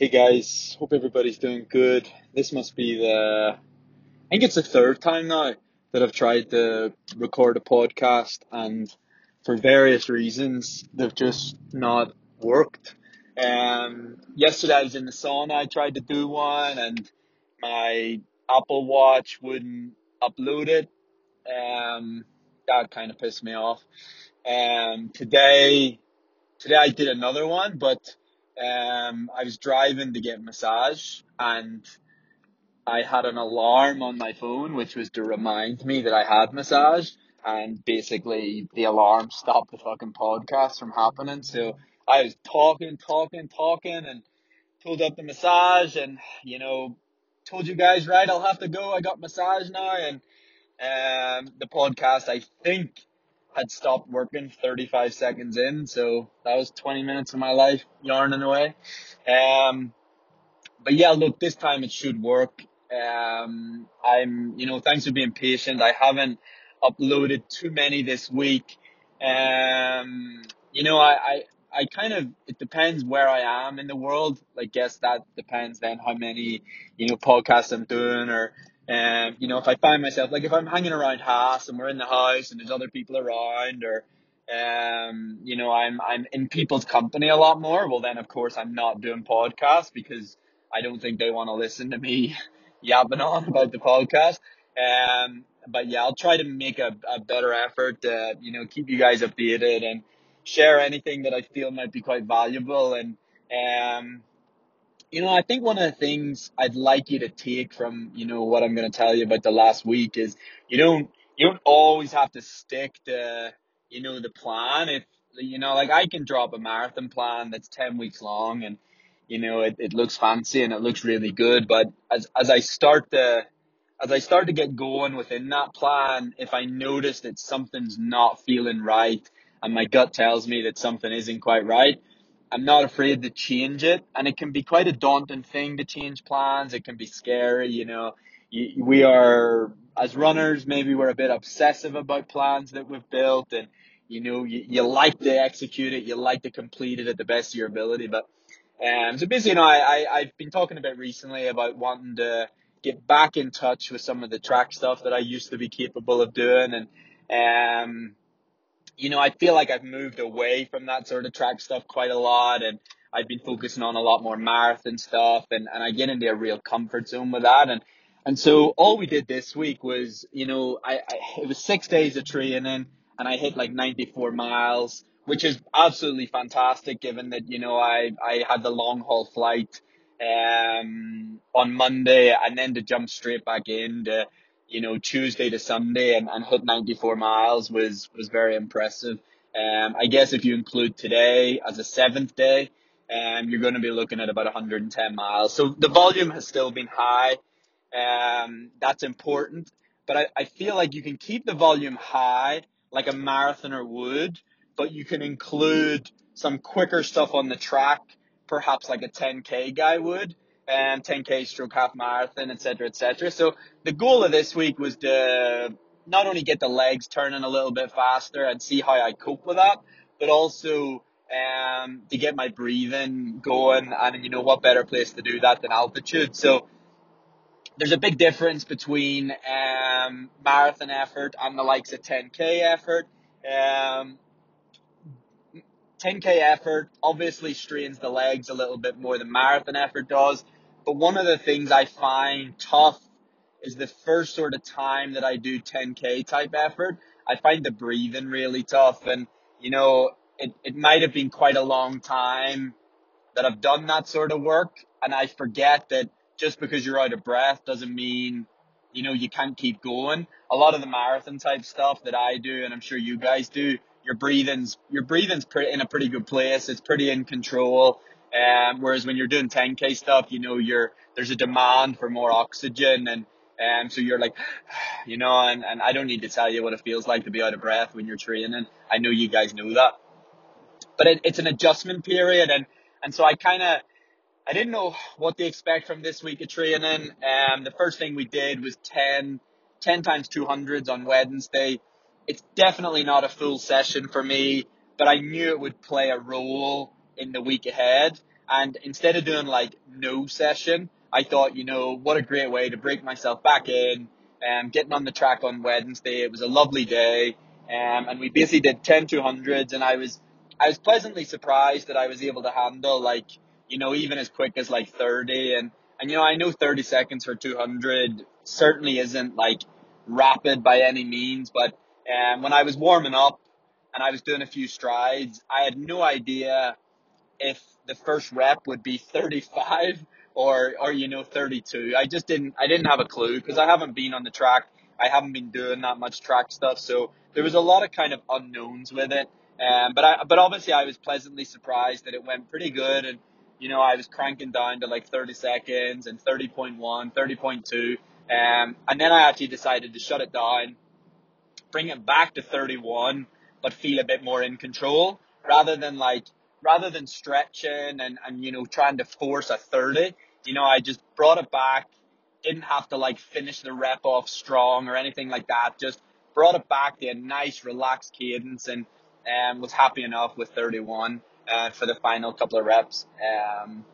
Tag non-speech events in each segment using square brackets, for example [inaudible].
Hey guys, hope everybody's doing good. This must be the, I think it's the third time now that I've tried to record a podcast, and for various reasons, they've just not worked. Um, yesterday I was in the sauna, I tried to do one, and my Apple Watch wouldn't upload it. Um, that kind of pissed me off. Um, today, today I did another one, but um, I was driving to get massage and I had an alarm on my phone which was to remind me that I had massage and basically the alarm stopped the fucking podcast from happening. So I was talking, talking, talking and pulled up the massage and, you know, told you guys, right, I'll have to go. I got massage now and um, the podcast I think had stopped working 35 seconds in, so that was 20 minutes of my life yarning away. Um, but yeah, look, this time it should work. Um, I'm, you know, thanks for being patient. I haven't uploaded too many this week. Um, you know, I, I, I kind of, it depends where I am in the world. I guess that depends then how many, you know, podcasts I'm doing or, um, you know, if I find myself, like if I'm hanging around Haas and we're in the house and there's other people around or, um, you know, I'm, I'm in people's company a lot more. Well, then of course I'm not doing podcasts because I don't think they want to listen to me [laughs] yapping on about the podcast. Um, but yeah, I'll try to make a, a better effort to, you know, keep you guys updated and share anything that I feel might be quite valuable. And, um, you know, I think one of the things I'd like you to take from, you know, what I'm going to tell you about the last week is you don't, you don't always have to stick to, you know, the plan. If, you know, like I can drop a marathon plan that's 10 weeks long and, you know, it, it looks fancy and it looks really good. But as, as I start to, as I start to get going within that plan, if I notice that something's not feeling right and my gut tells me that something isn't quite right, I'm not afraid to change it. And it can be quite a daunting thing to change plans. It can be scary, you know. We are, as runners, maybe we're a bit obsessive about plans that we've built and, you know, you, you like to execute it, you like to complete it at the best of your ability. But, um, so basically, you know, I, I, I've been talking a bit recently about wanting to get back in touch with some of the track stuff that I used to be capable of doing. And, um, you know, I feel like I've moved away from that sort of track stuff quite a lot and I've been focusing on a lot more marathon stuff and, and I get into a real comfort zone with that. And, and so all we did this week was, you know, I, I it was six days of training and I hit like 94 miles, which is absolutely fantastic given that, you know, I, I had the long haul flight, um, on Monday and then to jump straight back into you know, Tuesday to Sunday and, and hit 94 miles was, was very impressive. Um, I guess if you include today as a seventh day, um, you're going to be looking at about 110 miles. So the volume has still been high. Um, that's important, but I, I feel like you can keep the volume high like a marathoner would, but you can include some quicker stuff on the track, perhaps like a 10K guy would and 10k stroke half marathon, etc., etc. So the goal of this week was to not only get the legs turning a little bit faster and see how I cope with that, but also um, to get my breathing going. And you know what better place to do that than altitude? So there's a big difference between um, marathon effort and the likes of 10k effort. Um, 10k effort obviously strains the legs a little bit more than marathon effort does but one of the things I find tough is the first sort of time that I do 10K type effort. I find the breathing really tough. And, you know, it, it might have been quite a long time that I've done that sort of work. And I forget that just because you're out of breath doesn't mean, you know, you can't keep going. A lot of the marathon type stuff that I do, and I'm sure you guys do, your breathing's, your breathing's pretty, in a pretty good place. It's pretty in control. Um, whereas when you're doing 10k stuff, you know, you're there's a demand for more oxygen, and um, so you're like, [sighs] you know, and, and I don't need to tell you what it feels like to be out of breath when you're training. I know you guys know that, but it, it's an adjustment period, and and so I kind of I didn't know what to expect from this week of training. Um, the first thing we did was 10, 10 times 200s on Wednesday. It's definitely not a full session for me, but I knew it would play a role in the week ahead. And instead of doing like no session, I thought, you know, what a great way to break myself back in. Um, getting on the track on Wednesday, it was a lovely day. Um, and we basically did 10 200s and I was, I was pleasantly surprised that I was able to handle like, you know, even as quick as like 30 and, and you know, I know 30 seconds for 200 certainly isn't like rapid by any means, but um, when I was warming up and I was doing a few strides, I had no idea if the first rep would be 35 or or you know 32. I just didn't I didn't have a clue because I haven't been on the track. I haven't been doing that much track stuff, so there was a lot of kind of unknowns with it. Um, but I but obviously I was pleasantly surprised that it went pretty good and you know I was cranking down to like 30 seconds and 30.1, 30.2. Um, and then I actually decided to shut it down, bring it back to 31, but feel a bit more in control rather than like rather than stretching and, and you know trying to force a 30 you know i just brought it back didn't have to like finish the rep off strong or anything like that just brought it back to a nice relaxed cadence and um, was happy enough with 31 uh, for the final couple of reps um,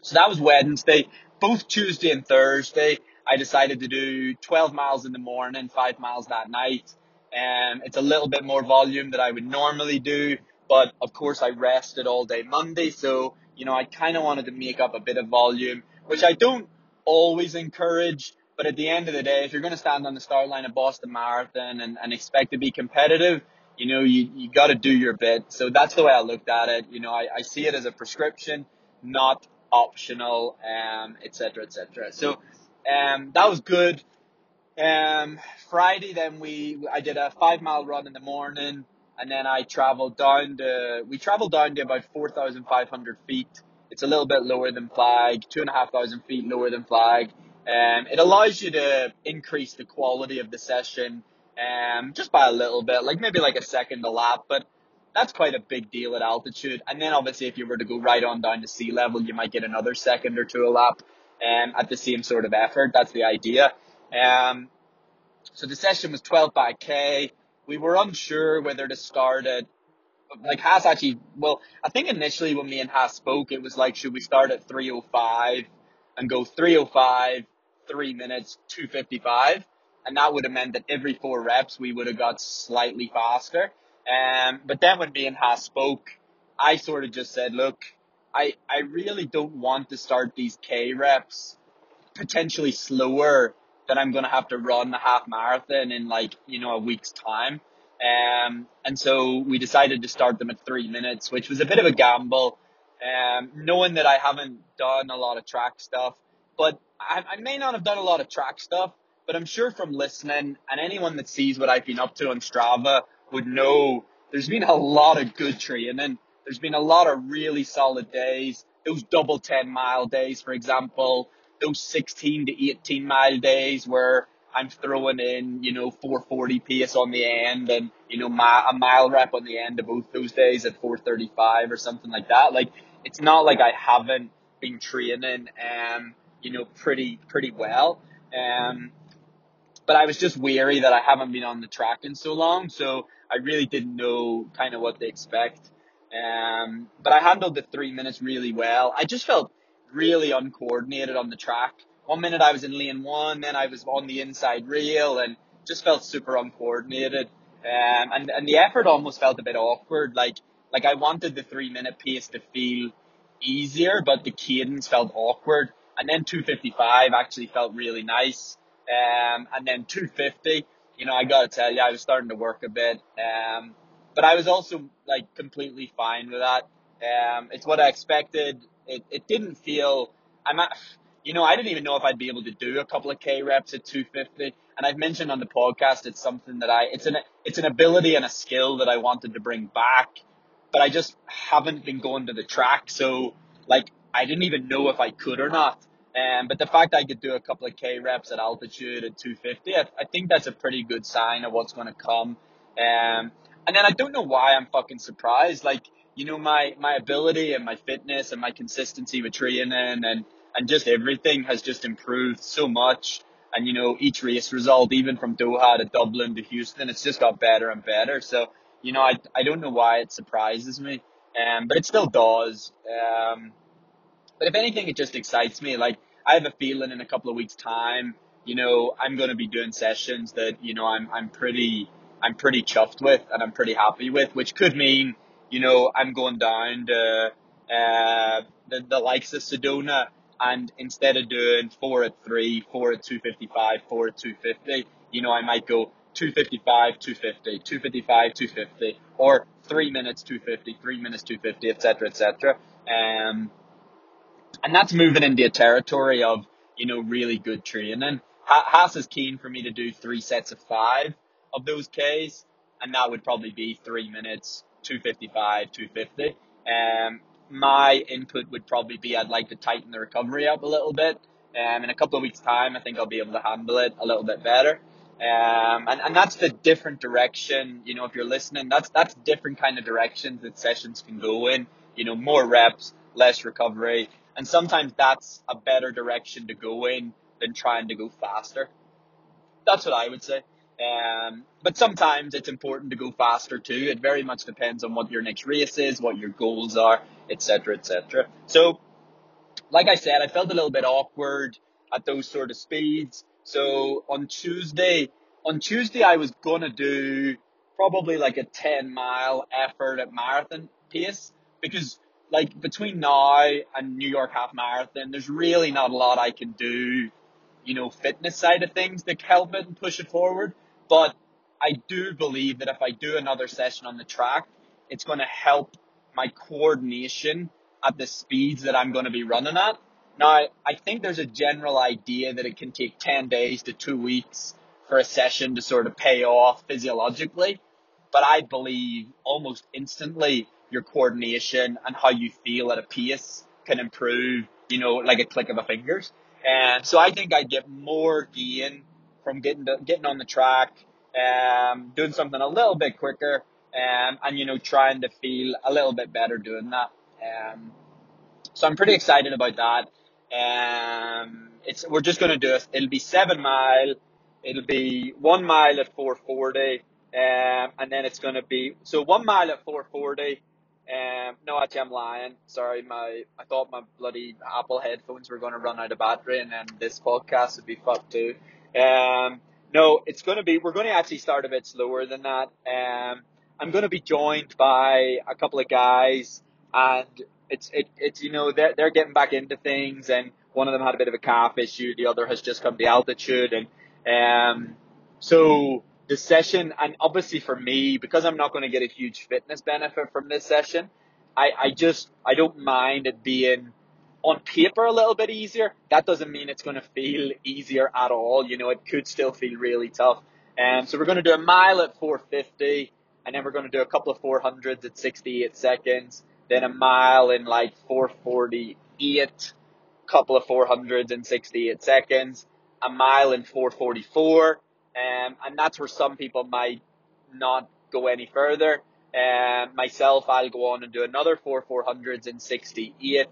so that was wednesday. Both tuesday and thursday i decided to do 12 miles in the morning 5 miles that night um, it's a little bit more volume that i would normally do but of course, I rested all day Monday, so you know I kind of wanted to make up a bit of volume, which I don't always encourage. But at the end of the day, if you're going to stand on the start line of Boston Marathon and, and expect to be competitive, you know, you, you got to do your bit. So that's the way I looked at it. You know, I, I see it as a prescription, not optional, um, et cetera, et cetera. So, um, that was good. Um, Friday, then we, I did a five mile run in the morning and then I traveled down to we traveled down to about four thousand five hundred feet. It's a little bit lower than flag, two and a half thousand feet lower than flag. Um, it allows you to increase the quality of the session um, just by a little bit, like maybe like a second a lap, but that's quite a big deal at altitude. And then obviously if you were to go right on down to sea level, you might get another second or two a lap um, at the same sort of effort. That's the idea. Um, so the session was 12 by K we were unsure whether to start it. Like Haas actually, well, I think initially when me and Haas spoke, it was like, should we start at 305 and go 305, three minutes, 255? And that would have meant that every four reps we would have got slightly faster. Um, but then when me and Haas spoke, I sort of just said, look, I, I really don't want to start these K reps potentially slower that I'm going to have to run a half marathon in like, you know, a week's time. Um, and so we decided to start them at three minutes, which was a bit of a gamble, um, knowing that I haven't done a lot of track stuff, but I, I may not have done a lot of track stuff, but I'm sure from listening and anyone that sees what I've been up to on Strava would know there's been a lot of good training. There's been a lot of really solid days. Those double 10 mile days, for example, those 16 to 18 mile days where I'm throwing in, you know, 440 pace on the end and, you know, my, a mile rep on the end of both those days at 435 or something like that. Like, it's not like I haven't been training, um, you know, pretty, pretty well. Um, but I was just weary that I haven't been on the track in so long. So I really didn't know kind of what to expect. Um, but I handled the three minutes really well. I just felt really uncoordinated on the track. One minute I was in lane one, then I was on the inside rail and just felt super uncoordinated. Um, and, and the effort almost felt a bit awkward. Like, like I wanted the three minute pace to feel easier, but the cadence felt awkward. And then 255 actually felt really nice. Um, and then 250, you know, I gotta tell you, I was starting to work a bit. Um, but I was also like completely fine with that. Um, it's what I expected it, it didn't feel, I'm not, you know, I didn't even know if I'd be able to do a couple of K reps at 250. And I've mentioned on the podcast, it's something that I, it's an, it's an ability and a skill that I wanted to bring back, but I just haven't been going to the track. So like, I didn't even know if I could or not. Um, but the fact I could do a couple of K reps at altitude at 250, I, I think that's a pretty good sign of what's going to come. Um, and then I don't know why I'm fucking surprised. Like, you know, my, my ability and my fitness and my consistency with training and, and just everything has just improved so much. And, you know, each race result, even from Doha to Dublin to Houston, it's just got better and better. So, you know, I, I don't know why it surprises me. Um, but it still does. Um, But if anything, it just excites me. Like I have a feeling in a couple of weeks' time, you know, I'm going to be doing sessions that you know I'm I'm pretty I'm pretty chuffed with and I'm pretty happy with, which could mean you know I'm going down to uh, the the likes of Sedona and instead of doing four at three, four at 255, four at 250, you know, I might go 255, 250, 255, 250, or three minutes 250, three minutes 250, etc., etc. Um, and that's moving into a territory of, you know, really good training. Haas is keen for me to do three sets of five of those Ks, and that would probably be three minutes, 255, 250. Um, my input would probably be I'd like to tighten the recovery up a little bit. Um, in a couple of weeks' time, I think I'll be able to handle it a little bit better. Um, and, and that's the different direction, you know, if you're listening, that's, that's different kind of directions that sessions can go in, you know, more reps, less recovery. And sometimes that's a better direction to go in than trying to go faster. That's what I would say. Um, but sometimes it's important to go faster too. It very much depends on what your next race is, what your goals are, etc., etc. So, like I said, I felt a little bit awkward at those sort of speeds. So on Tuesday, on Tuesday I was gonna do probably like a 10 mile effort at marathon pace because like between now and New York half marathon, there's really not a lot I can do, you know, fitness side of things that help it and push it forward. But I do believe that if I do another session on the track, it's going to help my coordination at the speeds that I'm going to be running at. Now, I think there's a general idea that it can take 10 days to two weeks for a session to sort of pay off physiologically. But I believe almost instantly your coordination and how you feel at a pace can improve, you know, like a click of a fingers. And so I think I get more gain from getting to, getting on the track, um, doing something a little bit quicker, um, and you know trying to feel a little bit better doing that. Um, so I'm pretty excited about that. Um, it's we're just going to do it. It'll be seven mile. It'll be one mile at 440, um, and then it's going to be so one mile at 440. Um, no, actually, I'm lying. Sorry, my I thought my bloody Apple headphones were going to run out of battery, and then this podcast would be fucked too. Um, no, it's going to be, we're going to actually start a bit slower than that. Um, I'm going to be joined by a couple of guys and it's, it, it's, you know, they're, they're getting back into things and one of them had a bit of a calf issue. The other has just come to altitude and, um, so the session and obviously for me, because I'm not going to get a huge fitness benefit from this session, I, I just, I don't mind it being on paper a little bit easier. That doesn't mean it's going to feel easier at all. You know, it could still feel really tough. Um, so we're going to do a mile at 450, and then we're going to do a couple of 400s at 68 seconds, then a mile in like 448, couple of 400s in 68 seconds, a mile in 444, um, and that's where some people might not go any further. Um, myself, I'll go on and do another four 400s in 68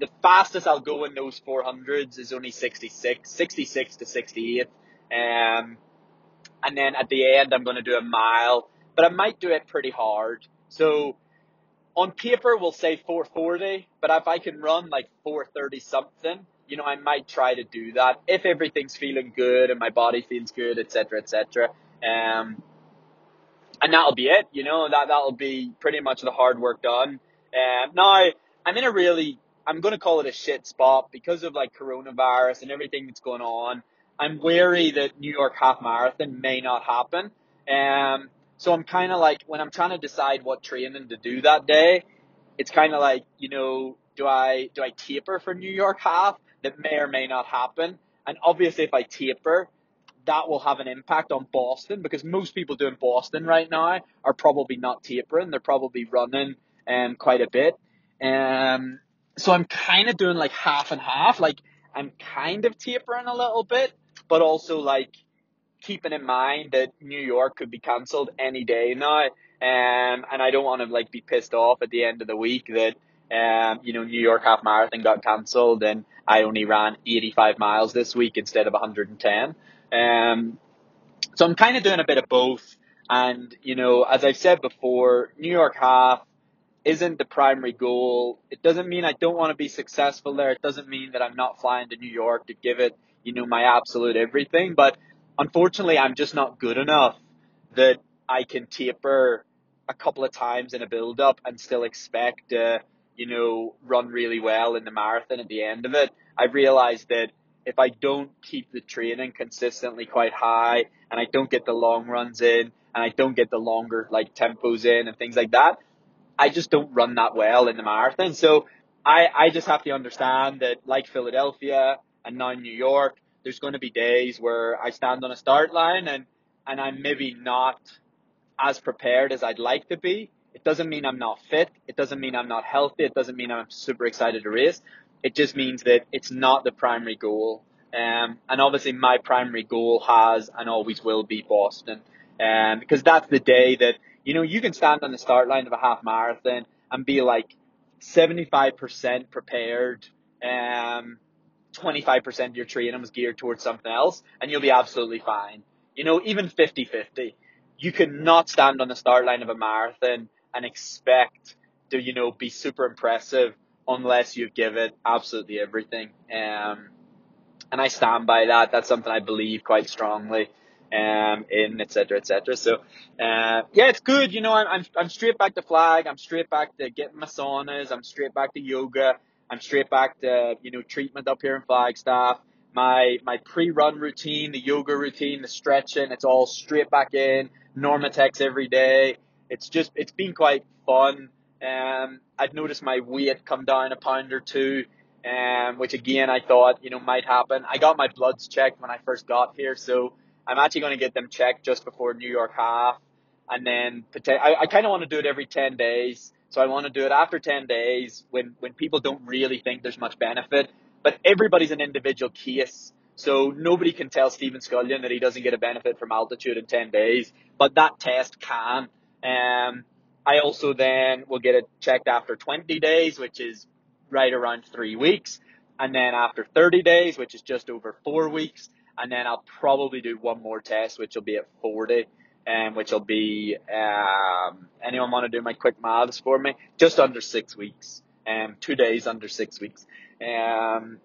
the fastest I'll go in those 400s is only 66, 66 to 68. Um, and then at the end, I'm going to do a mile, but I might do it pretty hard. So on paper, we'll say 440, but if I can run like 430 something, you know, I might try to do that if everything's feeling good and my body feels good, et etc., etc. Um, and that'll be it. You know, that that'll be pretty much the hard work done. Um, now I'm in a really I'm going to call it a shit spot because of like coronavirus and everything that's going on. I'm wary that New York half marathon may not happen. Um, so I'm kind of like, when I'm trying to decide what training to do that day, it's kind of like, you know, do I, do I taper for New York half? That may or may not happen. And obviously if I taper, that will have an impact on Boston because most people doing Boston right now are probably not tapering. They're probably running um, quite a bit. Um, so I'm kind of doing like half and half. Like I'm kind of tapering a little bit, but also like keeping in mind that New York could be cancelled any day now. Um, and I don't want to like be pissed off at the end of the week that um, you know, New York half marathon got cancelled and I only ran 85 miles this week instead of 110. Um, so I'm kind of doing a bit of both. And, you know, as I've said before, New York half, isn't the primary goal. It doesn't mean I don't want to be successful there. It doesn't mean that I'm not flying to New York to give it, you know, my absolute everything. But unfortunately, I'm just not good enough that I can taper a couple of times in a build up and still expect to, you know, run really well in the marathon at the end of it. I've realized that if I don't keep the training consistently quite high and I don't get the long runs in and I don't get the longer like tempos in and things like that, I just don't run that well in the marathon. So I, I just have to understand that like Philadelphia and now New York, there's going to be days where I stand on a start line and, and I'm maybe not as prepared as I'd like to be. It doesn't mean I'm not fit. It doesn't mean I'm not healthy. It doesn't mean I'm super excited to race. It just means that it's not the primary goal. Um, and obviously my primary goal has and always will be Boston. Um, because that's the day that, you know, you can stand on the start line of a half marathon and be like 75% prepared, um, 25% of your training was geared towards something else and you'll be absolutely fine. You know, even 50-50. You cannot stand on the start line of a marathon and expect to, you know, be super impressive unless you give it absolutely everything. Um, and I stand by that. That's something I believe quite strongly um, in, etc., etc. So, uh, yeah, it's good. You know, I'm, I'm, straight back to flag. I'm straight back to getting my saunas. I'm straight back to yoga. I'm straight back to, you know, treatment up here in Flagstaff. My, my pre-run routine, the yoga routine, the stretching, it's all straight back in. Normatecs every day. It's just, it's been quite fun. Um, I'd noticed my weight come down a pound or two, um, which again I thought, you know, might happen. I got my bloods checked when I first got here, so I'm actually going to get them checked just before New York half. And then I, I kind of want to do it every 10 days. So I want to do it after 10 days when, when people don't really think there's much benefit. But everybody's an individual case. So nobody can tell Stephen Scullion that he doesn't get a benefit from altitude in 10 days. But that test can. Um, I also then will get it checked after 20 days, which is right around three weeks. And then after 30 days, which is just over four weeks. And then I'll probably do one more test, which will be at 40, um, which will be, um, anyone want to do my quick maths for me? Just under six weeks. Um, two days under six weeks. Um,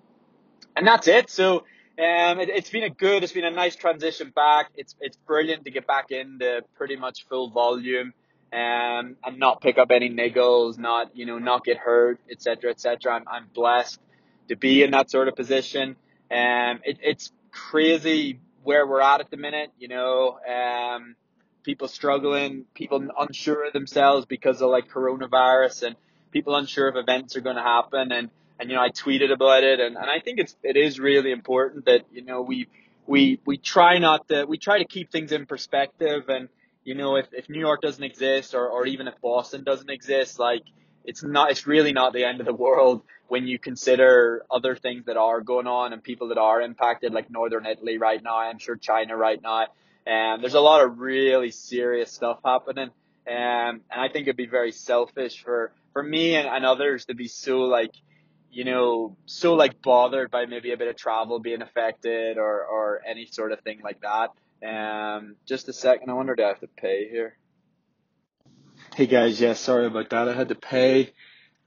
and that's it. So, um, it, has been a good, it's been a nice transition back. It's, it's brilliant to get back into pretty much full volume um, and not pick up any niggles, not you know not get hurt, etc. etc. I'm I'm blessed to be in that sort of position. Um, it, it's crazy where we're at at the minute. You know, um, people struggling, people unsure of themselves because of like coronavirus, and people unsure if events are going to happen. And and you know, I tweeted about it, and, and I think it's it is really important that you know we we we try not to we try to keep things in perspective and you know, if, if New York doesn't exist or, or even if Boston doesn't exist, like it's not, it's really not the end of the world when you consider other things that are going on and people that are impacted, like Northern Italy right now, I'm sure China right now. And there's a lot of really serious stuff happening. Um, and I think it'd be very selfish for, for me and, and others to be so like, you know, so like bothered by maybe a bit of travel being affected or, or any sort of thing like that. Um, just a second. I wonder do I have to pay here? Hey guys, yeah, sorry about that. I had to pay.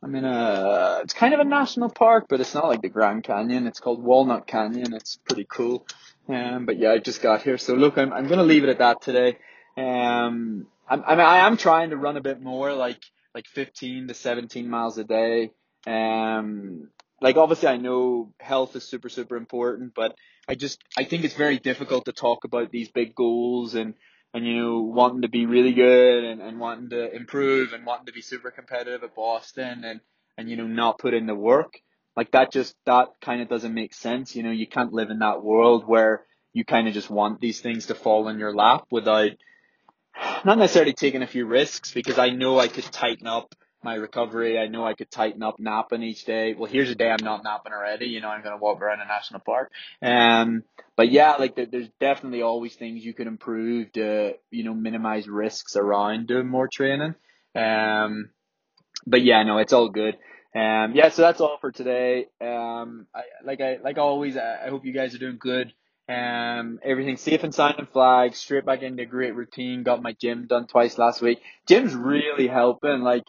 I'm in a, it's kind of a national park, but it's not like the Grand Canyon. It's called Walnut Canyon. It's pretty cool. Um, but yeah, I just got here. So look, I'm, I'm going to leave it at that today. Um, I'm, I, mean, I am trying to run a bit more, like, like 15 to 17 miles a day. Um, like obviously I know health is super, super important, but I just I think it's very difficult to talk about these big goals and and you know wanting to be really good and, and wanting to improve and wanting to be super competitive at Boston and and you know not put in the work like that just that kind of doesn't make sense. You know you can't live in that world where you kind of just want these things to fall in your lap without not necessarily taking a few risks because I know I could tighten up my recovery. I know I could tighten up napping each day. Well, here's a day I'm not napping already. You know, I'm going to walk around a national park. Um, but yeah, like there, there's definitely always things you can improve to, you know, minimize risks around doing more training. Um, but yeah, no, it's all good. Um, yeah, so that's all for today. Um, I, like I, like always, I, I hope you guys are doing good. Um, everything safe and sound and flag, straight back into a great routine. Got my gym done twice last week. Gym's really helping. Like,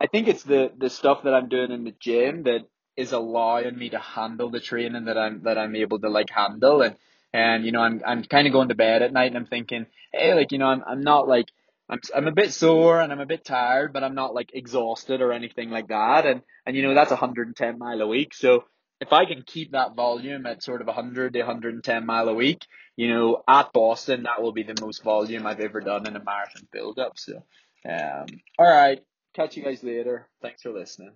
I think it's the the stuff that I'm doing in the gym that is allowing me to handle the training that I'm that I'm able to like handle. And and you know I'm I'm kind of going to bed at night and I'm thinking hey like you know I'm I'm not like I'm I'm a bit sore and I'm a bit tired but I'm not like exhausted or anything like that. And and you know that's 110 mile a week. So if I can keep that volume at sort of 100 to 110 mile a week you know at Boston that will be the most volume I've ever done in a marathon build up so um all right catch you guys later. Thanks for listening